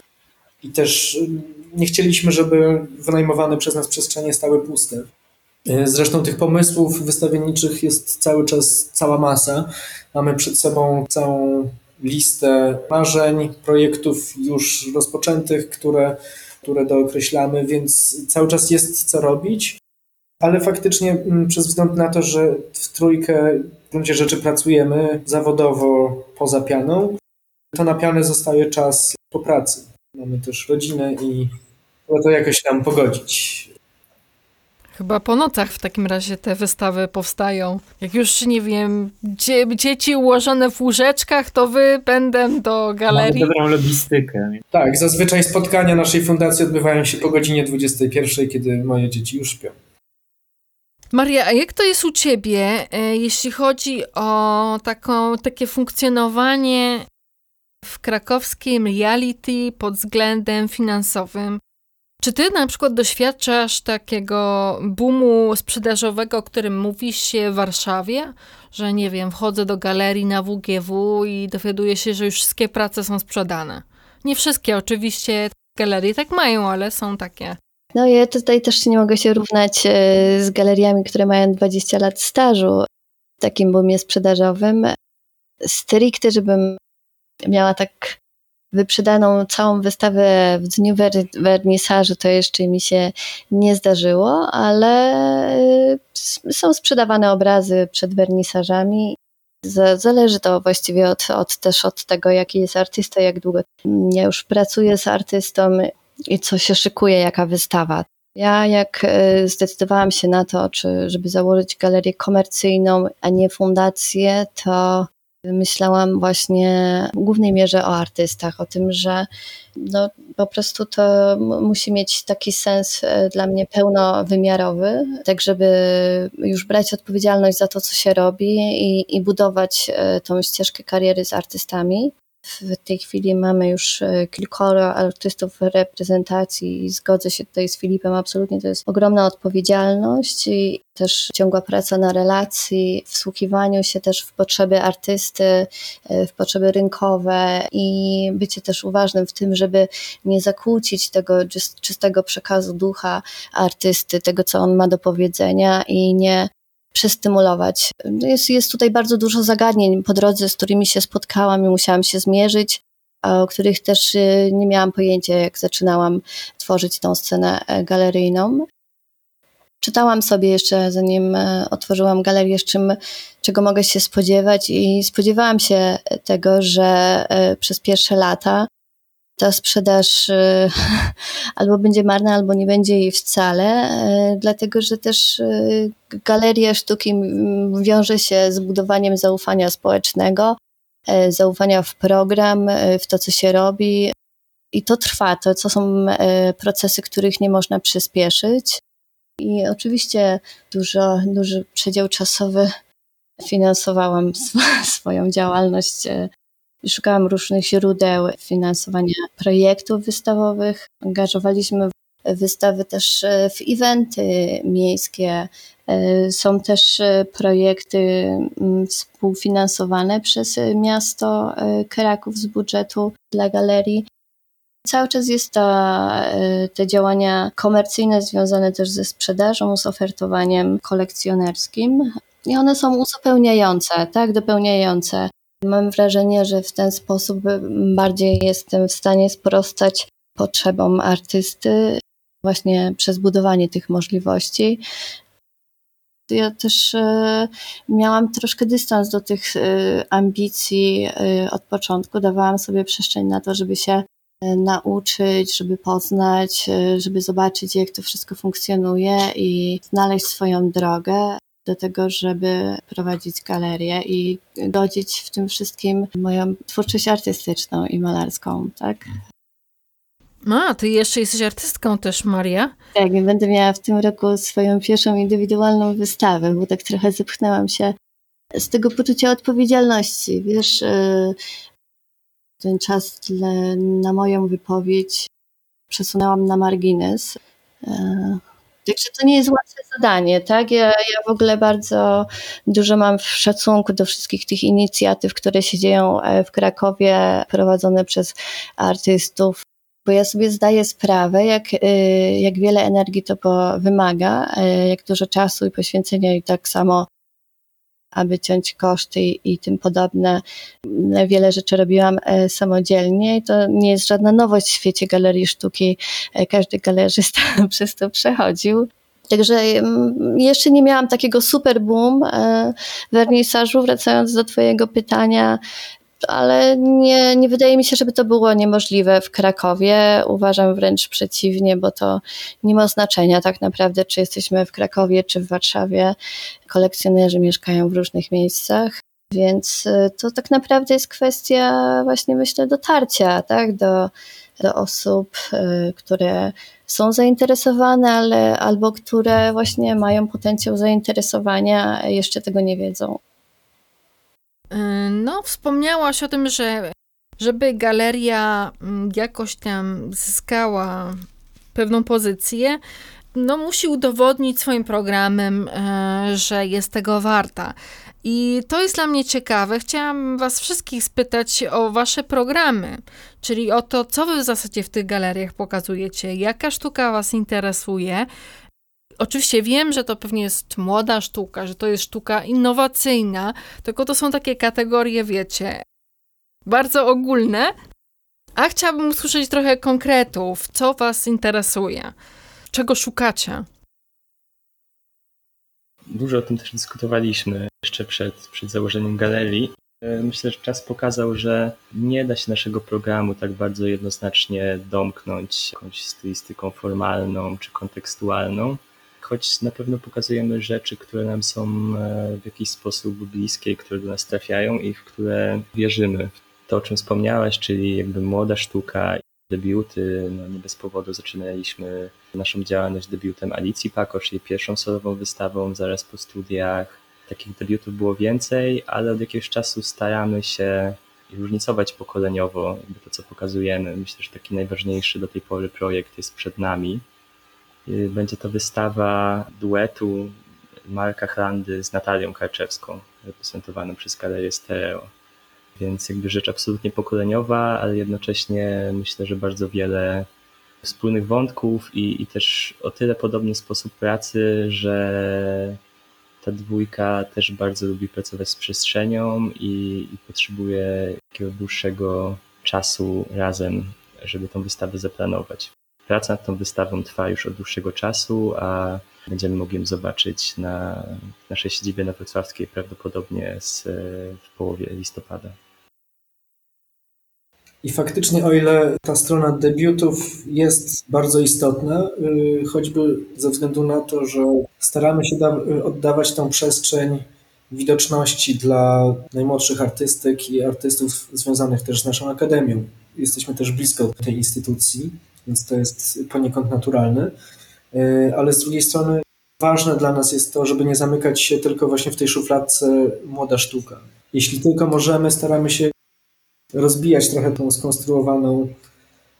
i też y, nie chcieliśmy, żeby wynajmowane przez nas przestrzenie stały puste. Y, zresztą tych pomysłów wystawienniczych jest cały czas cała masa. Mamy przed sobą całą listę marzeń, projektów już rozpoczętych, które, które dookreślamy, więc cały czas jest co robić. Ale faktycznie mm, przez wzgląd na to, że w trójkę w gruncie rzeczy pracujemy zawodowo poza pianą, to na pianę zostaje czas po pracy. Mamy też rodzinę i trzeba to jakoś tam pogodzić.
Chyba po nocach w takim razie te wystawy powstają. Jak już, nie wiem, dzie dzieci ułożone w łóżeczkach, to wy będę do galerii.
Mamy dobrą logistykę.
Tak, zazwyczaj spotkania naszej fundacji odbywają się po godzinie 21, kiedy moje dzieci już śpią.
Maria, a jak to jest u ciebie, e, jeśli chodzi o taką, takie funkcjonowanie w krakowskim reality pod względem finansowym? Czy ty na przykład doświadczasz takiego boomu sprzedażowego, o którym mówi się w Warszawie? Że nie wiem, wchodzę do galerii na WGW i dowiaduję się, że już wszystkie prace są sprzedane. Nie wszystkie, oczywiście galerie tak mają, ale są takie.
No ja tutaj też nie mogę się równać e, z galeriami, które mają 20 lat stażu w takim boomie sprzedażowym. Stricte, żebym miała tak wyprzedaną całą wystawę w dniu wernisażu, to jeszcze mi się nie zdarzyło, ale e, są sprzedawane obrazy przed wernisażami. Zależy to właściwie od, od, też od tego, jaki jest artysta, jak długo ja już pracuję z artystą i co się szykuje, jaka wystawa. Ja jak e, zdecydowałam się na to, czy żeby założyć galerię komercyjną, a nie fundację, to myślałam właśnie w głównej mierze o artystach, o tym, że no, po prostu to musi mieć taki sens e, dla mnie pełnowymiarowy, tak żeby już brać odpowiedzialność za to, co się robi i, i budować e, tą ścieżkę kariery z artystami. W tej chwili mamy już e, kilkoro artystów w reprezentacji i zgodzę się tutaj z Filipem, absolutnie to jest ogromna odpowiedzialność i też ciągła praca na relacji, wsłuchiwaniu się też w potrzeby artysty, e, w potrzeby rynkowe i bycie też uważnym w tym, żeby nie zakłócić tego czystego przekazu ducha artysty, tego co on ma do powiedzenia i nie przestymulować. Jest, jest tutaj bardzo dużo zagadnień po drodze, z którymi się spotkałam i musiałam się zmierzyć, o których też y, nie miałam pojęcia, jak zaczynałam tworzyć tą scenę e, galeryjną. Czytałam sobie jeszcze, zanim e, otworzyłam galerię, z czym, czego mogę się spodziewać, i spodziewałam się tego, że e, przez pierwsze lata ta sprzedaż y, albo będzie marna, albo nie będzie jej wcale, y, dlatego że też y, galeria sztuki wiąże się z budowaniem zaufania społecznego, zaufania w program, w to, co się robi. I to trwa, to, co są procesy, których nie można przyspieszyć. I oczywiście dużo, duży przedział czasowy finansowałam swoją działalność Szukałam różnych źródeł finansowania projektów wystawowych. Angażowaliśmy wystawy też e, w eventy miejskie. E, są też e, projekty mm, współfinansowane przez miasto Kraków z budżetu dla galerii. Cały czas jest to, te działania komercyjne związane też ze sprzedażą, z ofertowaniem kolekcjonerskim. I one są uzupełniające, tak, dopełniające Mam wrażenie, że w ten sposób bardziej jestem w stanie sprostać potrzebom artysty właśnie przez budowanie tych możliwości. Ja też e, miałam troszkę dystans do tych e, ambicji e, od początku. Dawałam sobie przestrzeń na to, żeby się nauczyć, żeby poznać, żeby zobaczyć, jak to wszystko funkcjonuje i znaleźć swoją drogę do tego, żeby prowadzić galerię i godzić w tym wszystkim moją twórczość artystyczną i malarską, tak?
A, ty jeszcze jesteś artystką też, Maria?
Tak, i będę miała w tym roku swoją pierwszą indywidualną wystawę, bo tak trochę zepchnęłam się z tego poczucia odpowiedzialności. Wiesz, e, ten czas na moją wypowiedź przesunęłam na margines. Także to nie jest łatwe zadanie, tak? Ja, ja w ogóle bardzo dużo mam szacunku do wszystkich tych inicjatyw, które się dzieją e, w Krakowie, prowadzone przez artystów, bo ja sobie zdaję sprawę, jak, e, jak wiele energii to wymaga, e, jak dużo czasu i poświęcenia i tak samo aby ciąć koszty i, i tym podobne. Wiele rzeczy robiłam e, samodzielnie i to nie jest żadna nowość w świecie galerii sztuki. E, każdy galerzysta przez to przechodził. Także mm, jeszcze nie miałam takiego super boom e, wernisażu, wracając do Twojego pytania, ale nie, nie wydaje mi się, żeby to było niemożliwe w Krakowie. Uważam wręcz przeciwnie, bo to nie ma znaczenia tak naprawdę, czy jesteśmy w Krakowie, czy w Warszawie. Kolekcjonerzy mieszkają w różnych miejscach. Więc y, to tak naprawdę jest kwestia właśnie myślę dotarcia tak, do, do osób, y, które są zainteresowane, ale albo które właśnie mają potencjał zainteresowania, jeszcze tego nie wiedzą.
Y, no, wspomniałaś o tym, że żeby galeria mm, jakoś tam zyskała pewną pozycję, no musi udowodnić swoim programem, e, że jest tego warta. I to jest dla mnie ciekawe. Chciałam Was wszystkich spytać o Wasze programy, czyli o to, co Wy w zasadzie w tych galeriach pokazujecie, jaka sztuka Was interesuje, Oczywiście wiem, że to pewnie jest młoda sztuka, że to jest sztuka innowacyjna, tylko to są takie kategorie, wiecie, bardzo ogólne. A chciałabym usłyszeć trochę konkretów, co Was interesuje, czego szukacie.
Dużo o tym też dyskutowaliśmy jeszcze przed, przed założeniem galerii. E, myślę, że czas pokazał, że nie da się naszego programu tak bardzo jednoznacznie domknąć jakąś stylistyką formalną czy kontekstualną choć na pewno pokazujemy rzeczy, które nam są e, w jakiś sposób bliskie, które do nas trafiają i w które wierzymy. To, o czym wspomniałaś, czyli jakby młoda sztuka, debiuty, no nie bez powodu zaczynaliśmy naszą działalność debiutem Alicji Pako, czyli pierwszą solową wystawą zaraz po studiach. Takich debiutów było więcej, ale od jakiegoś czasu staramy się różnicować pokoleniowo jakby to, co pokazujemy. Myślę, że taki najważniejszy do tej pory projekt jest przed nami. Y, będzie to wystawa duetu Marka Chlandy z Natalią Karczewską, reprezentowaną przez galerię Stereo. Więc jakby rzecz absolutnie pokoleniowa, ale jednocześnie myślę, że bardzo wiele wspólnych wątków i, i też o tyle podobny sposób pracy, że ta dwójka też bardzo lubi pracować z przestrzenią i, i potrzebuje takiego dłuższego czasu razem, żeby tą wystawę zaplanować. Praca nad tą wystawą trwa już od dłuższego czasu, a będziemy mogli ją zobaczyć na naszej siedzibie na Wrocławskiej prawdopodobnie z, w połowie listopada.
I faktycznie, o ile ta strona debiutów jest bardzo istotna, y, choćby ze względu na to, że staramy się oddawać tą przestrzeń widoczności dla najmłodszych artystek i artystów związanych też z naszą akademią. Jesteśmy też blisko tej instytucji więc to jest poniekąd naturalne. E, ale z drugiej strony ważne dla nas jest to, żeby nie zamykać się tylko właśnie w tej szufladce młoda sztuka. Jeśli tylko możemy, staramy się rozbijać trochę tą skonstruowaną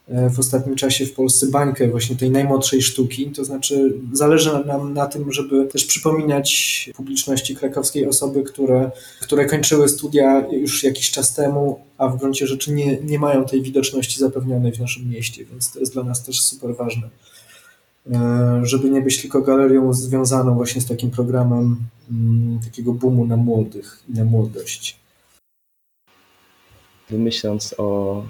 w ostatnim czasie w Polsce bańkę właśnie tej najmłodszej sztuki. To znaczy, zależy nam na tym, żeby też przypominać publiczności krakowskiej osoby, które, które kończyły studia już jakiś czas temu, a w gruncie rzeczy nie, nie mają tej widoczności zapewnionej w naszym mieście, więc to jest dla nas też super ważne. E, żeby nie być tylko galerią związaną właśnie z takim programem mm, takiego boomu na młodych i na młodość.
Myśląc o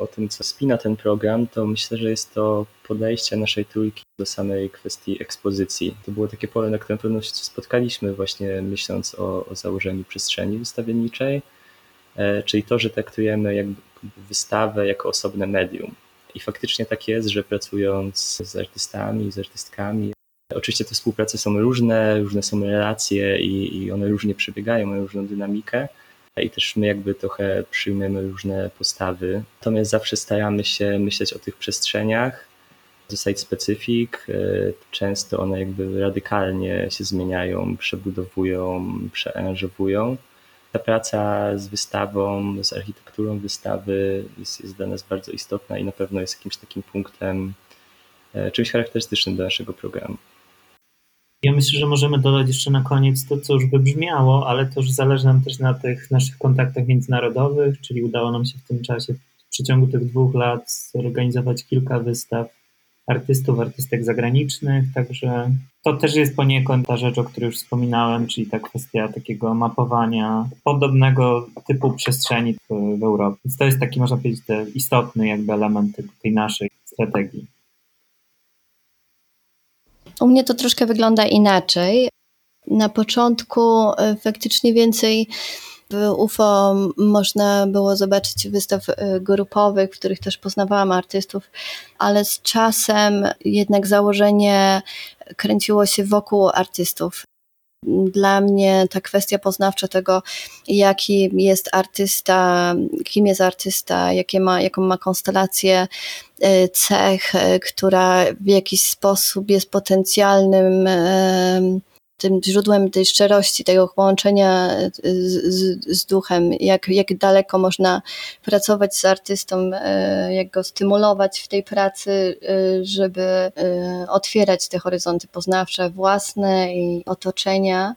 o tym, co spina ten program, to myślę, że jest to podejście naszej trójki do samej kwestii ekspozycji. To było takie pole, na którym pewno się spotkaliśmy właśnie myśląc o, o założeniu przestrzeni wystawienniczej, e, czyli to, że traktujemy jakby wystawę jako osobne medium. I faktycznie tak jest, że pracując z artystami, z artystkami, oczywiście te współprace są różne, różne są relacje i, i one różnie przebiegają, mają różną dynamikę, i też my jakby trochę przyjmujemy różne postawy. Natomiast zawsze staramy się myśleć o tych przestrzeniach ze site specific. E, często one jakby radykalnie się zmieniają, przebudowują, przearanżowują. Ta praca z wystawą, z architekturą wystawy jest, jest dla nas bardzo istotna i na pewno jest jakimś takim punktem, e, czymś charakterystycznym dla naszego programu.
Ja myślę, że możemy dodać jeszcze na koniec to, co już wybrzmiało, ale to już zależy nam też na tych naszych kontaktach międzynarodowych, czyli udało nam się w tym czasie, w przeciągu tych dwóch lat, zorganizować kilka wystaw artystów, artystek zagranicznych, także to też jest poniekąd ta rzecz, o której już wspominałem, czyli ta kwestia takiego mapowania podobnego typu przestrzeni w, Europie. Więc to jest taki, można powiedzieć, istotny jakby element tej naszej strategii.
U mnie to troszkę wygląda inaczej. Na początku e, faktycznie więcej w UFO można było zobaczyć wystaw e, grupowych, w których też poznawałam artystów, ale z czasem jednak założenie kręciło się wokół artystów. Dla mnie ta kwestia poznawcza tego, jaki jest artysta, kim jest artysta, jakie ma, jaką ma konstelację e, cech, która w jakiś sposób jest potencjalnym tym źródłem tej szczerości, tego połączenia z, z, z, duchem, jak, jak daleko można pracować z artystą, e, jak go stymulować w tej pracy, e, żeby e, otwierać te horyzonty poznawcze własne i otoczenia.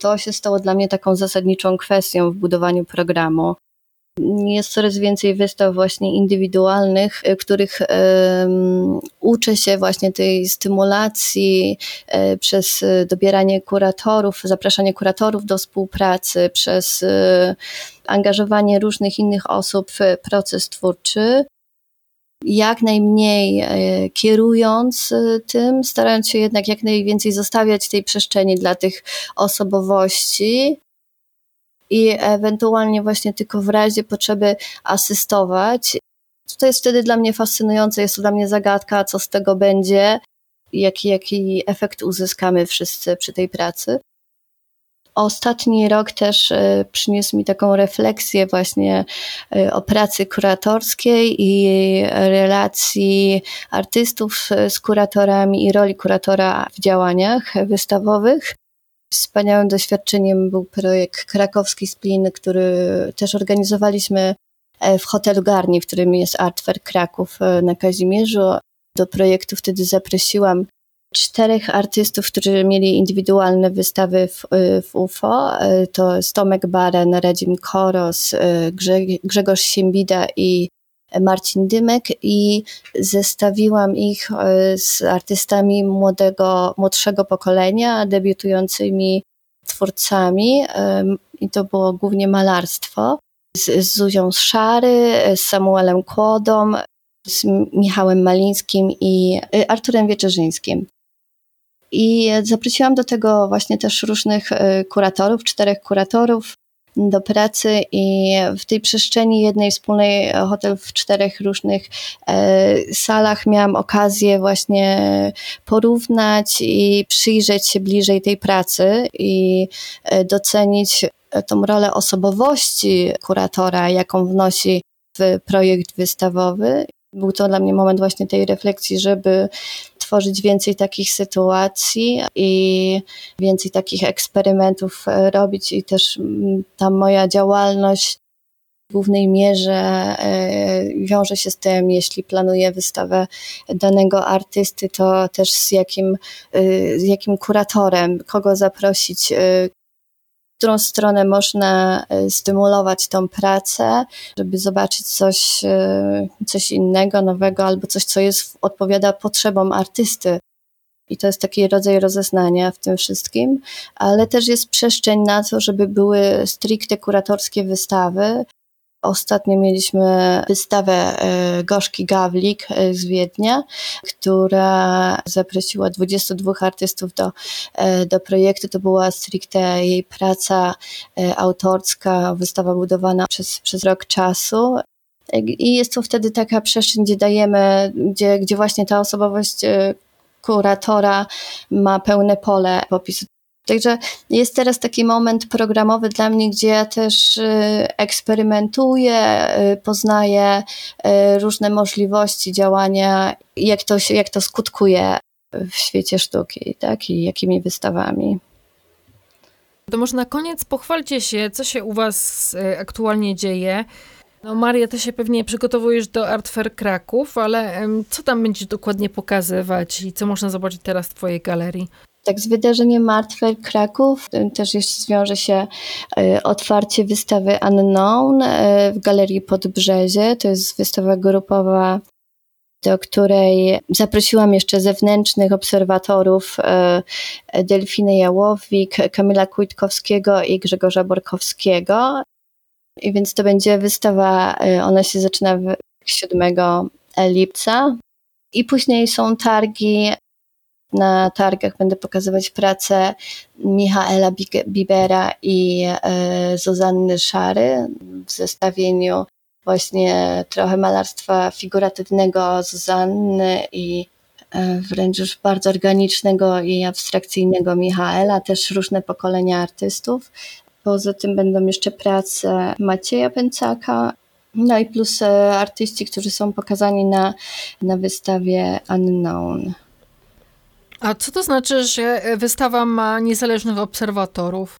To się stało dla mnie taką zasadniczą kwestią w budowaniu programu. Jest coraz więcej wystaw właśnie indywidualnych, w których um, uczę się właśnie tej stymulacji um, przez dobieranie kuratorów, zapraszanie kuratorów do współpracy, przez angażowanie różnych innych osób w proces twórczy. Jak najmniej kierując tym, starając się jednak jak najwięcej zostawiać tej przestrzeni dla tych osobowości, i ewentualnie właśnie tylko w razie potrzeby asystować. To jest wtedy dla mnie fascynujące, jest to dla mnie zagadka, co z tego będzie, jaki, jaki efekt uzyskamy wszyscy przy tej pracy. Ostatni rok też e, przyniósł mi taką refleksję właśnie e, o pracy kuratorskiej i relacji artystów z kuratorami i roli kuratora w działaniach wystawowych. Wspaniałym doświadczeniem był projekt Krakowski Splin, który też organizowaliśmy e, w hotelu Garni, w którym jest Art Fair Kraków e, na Kazimierzu. Do projektu wtedy zaprosiłam czterech artystów, którzy mieli indywidualne wystawy w, e, w UFO. To jest Tomek Baren, Radzim Koros, Grzegorz Siembida i Marcin Dymek i zestawiłam ich e, z artystami młodego, młodszego pokolenia, debiutującymi twórcami i to było głównie malarstwo. Z, z Zuzią Szary, z Samuelem Kłodą, z Michałem Malińskim i e, Arturem Wieczerzyńskim. I zaprosiłam do tego właśnie też różnych e, kuratorów, czterech kuratorów, do pracy i w tej przestrzeni jednej wspólnej e, hotel w czterech różnych e, salach miałam okazję właśnie porównać i przyjrzeć się bliżej tej pracy i e, docenić tą rolę osobowości kuratora, jaką wnosi w projekt wystawowy. Był to dla mnie moment właśnie tej refleksji, żeby tworzyć więcej takich sytuacji i więcej takich eksperymentów e, robić i też ta moja działalność w głównej mierze e, wiąże się z tym, jeśli planuję wystawę danego artysty, to też z jakim, e, z jakim kuratorem, kogo zaprosić, którą stronę można e, stymulować tą pracę, żeby zobaczyć coś, e, coś innego, nowego, albo coś, co jest, odpowiada potrzebom artysty. I to jest taki rodzaj rozeznania w tym wszystkim, ale też jest przestrzeń na to, żeby były stricte kuratorskie wystawy, Ostatnio mieliśmy wystawę e, Gorzki Gawlik e, z Wiednia, która zaprosiła 22 artystów do, e, do projektu. To była stricte jej praca autorska, wystawa budowana przez, przez rok czasu. I jest to wtedy taka przestrzeń, gdzie dajemy, gdzie, gdzie właśnie ta osobowość kuratora ma pełne pole popisu Także jest teraz taki moment programowy dla mnie, gdzie ja też y, eksperymentuję, y, poznaję y, różne możliwości działania, jak to, się, jak to skutkuje w świecie sztuki, tak? I jakimi wystawami.
To może na koniec pochwalcie się, co się u Was aktualnie dzieje. No Maria, ty się pewnie przygotowujesz do Art Fair Kraków, ale co tam będziesz dokładnie pokazywać i co można zobaczyć teraz w twojej galerii?
Tak, z wydarzeniem Martwe Kraków też jeszcze zwiąże się e, otwarcie wystawy Unknown e, w Galerii Podbrzezie. To jest wystawa grupowa do której zaprosiłam jeszcze zewnętrznych obserwatorów Delfiny Jałowik, Kamila Kujtkowskiego i Grzegorza Borkowskiego. I więc to będzie wystawa, ona się zaczyna 7 lipca. I później są targi. Na targach będę pokazywać pracę Michaela Bibera i e, Zuzanny Szary w zestawieniu właśnie trochę malarstwa figuratywnego Zuzanny i e, wręcz już bardzo organicznego i abstrakcyjnego Michaela, też różne pokolenia artystów. Poza tym będą jeszcze prace Macieja Pęcaka, no i plus e, artyści, którzy są pokazani na, na wystawie Unknown.
A co to znaczy, że wystawa ma niezależnych obserwatorów?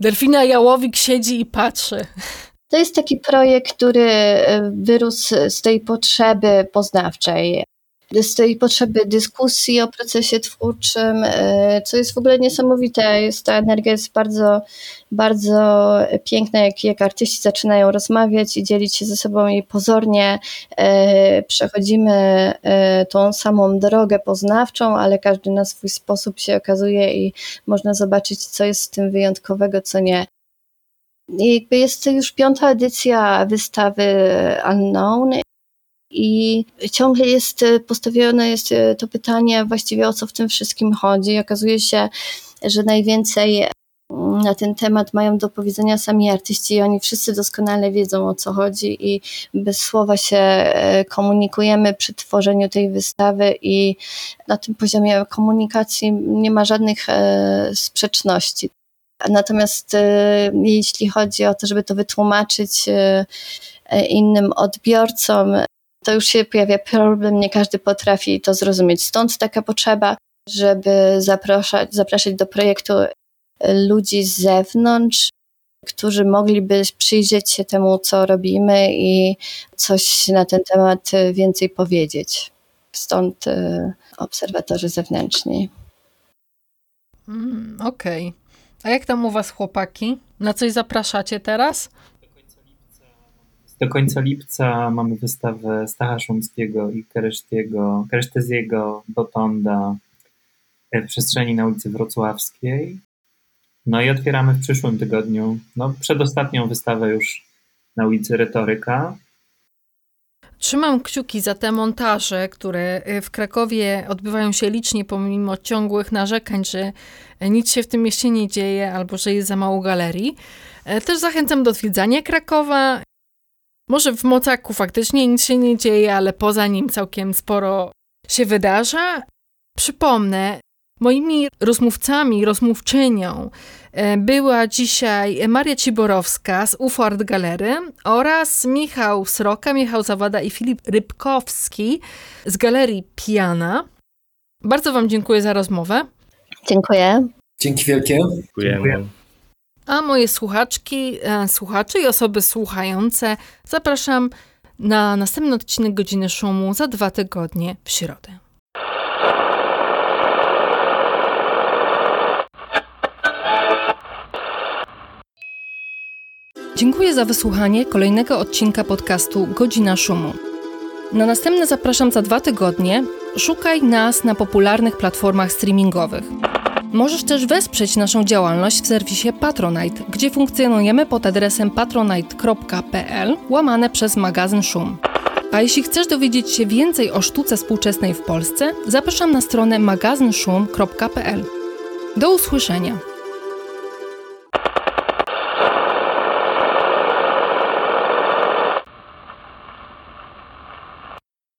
Delfina Jałowik siedzi i patrzy.
To jest taki projekt, który e, wyrósł z tej potrzeby poznawczej, z tej potrzeby dyskusji o procesie twórczym, e, co jest w ogóle niesamowite. Jest, ta energia jest bardzo, bardzo piękna, jak, jak artyści zaczynają rozmawiać i dzielić się ze sobą i pozornie e, przechodzimy tą samą drogę poznawczą, ale każdy na swój sposób się okazuje i można zobaczyć, co jest w tym wyjątkowego, co nie. Jakby jest to już piąta edycja wystawy Unknown i ciągle jest postawione jest to pytanie właściwie o co w tym wszystkim chodzi. Okazuje się, że najwięcej na ten temat mają do powiedzenia sami artyści i oni wszyscy doskonale wiedzą o co chodzi i bez słowa się e, komunikujemy przy tworzeniu tej wystawy i na tym poziomie komunikacji nie ma żadnych e, sprzeczności. Natomiast e, jeśli chodzi o to, żeby to wytłumaczyć e, e, innym odbiorcom, to już się pojawia problem, nie każdy potrafi to zrozumieć. Stąd taka potrzeba, żeby zapraszać, zapraszać do projektu ludzi z zewnątrz, którzy mogliby przyjrzeć się temu, co robimy i coś na ten temat więcej powiedzieć. Stąd obserwatorzy zewnętrzni.
Mm, Okej. Okay. A jak tam u was chłopaki? Na coś zapraszacie teraz?
Do końca lipca mamy wystawę Stacha Szumskiego i Keresztiego, Kereszteziego Botonda w przestrzeni na ulicy Wrocławskiej. No i otwieramy w przyszłym tygodniu, no przedostatnią wystawę już na ulicy Retoryka.
Trzymam kciuki za te montaże, które y, w Krakowie odbywają się licznie, pomimo ciągłych narzekań, że nic się w tym mieście nie dzieje albo że jest za mało galerii. E, też zachęcam do odwiedzania Krakowa. Może w Mocaku faktycznie nic się nie dzieje, ale poza nim całkiem sporo się wydarza. Przypomnę, moimi rozmówcami, rozmówczynią E, była dzisiaj Maria Ciborowska z UFO Art Galery oraz Michał Sroka, Michał Zawada i Filip Rybkowski z Galerii Piana. Bardzo Wam dziękuję za rozmowę.
Dziękuję.
Dzięki wielkie.
Dziękujemy.
A moje słuchaczki, e, słuchacze i osoby słuchające zapraszam na następny odcinek Godziny Szumu za dwa tygodnie w środę. Dziękuję za wysłuchanie kolejnego odcinka podcastu Godzina Szumu. Na następne zapraszam za dwa tygodnie. Szukaj nas na popularnych platformach streamingowych. Możesz też wesprzeć naszą działalność w serwisie Patronite, gdzie funkcjonujemy pod adresem patronite.pl łamane przez magazyn Szum. A jeśli chcesz dowiedzieć się więcej o sztuce współczesnej w Polsce, zapraszam na stronę magazynszum.pl. Do usłyszenia!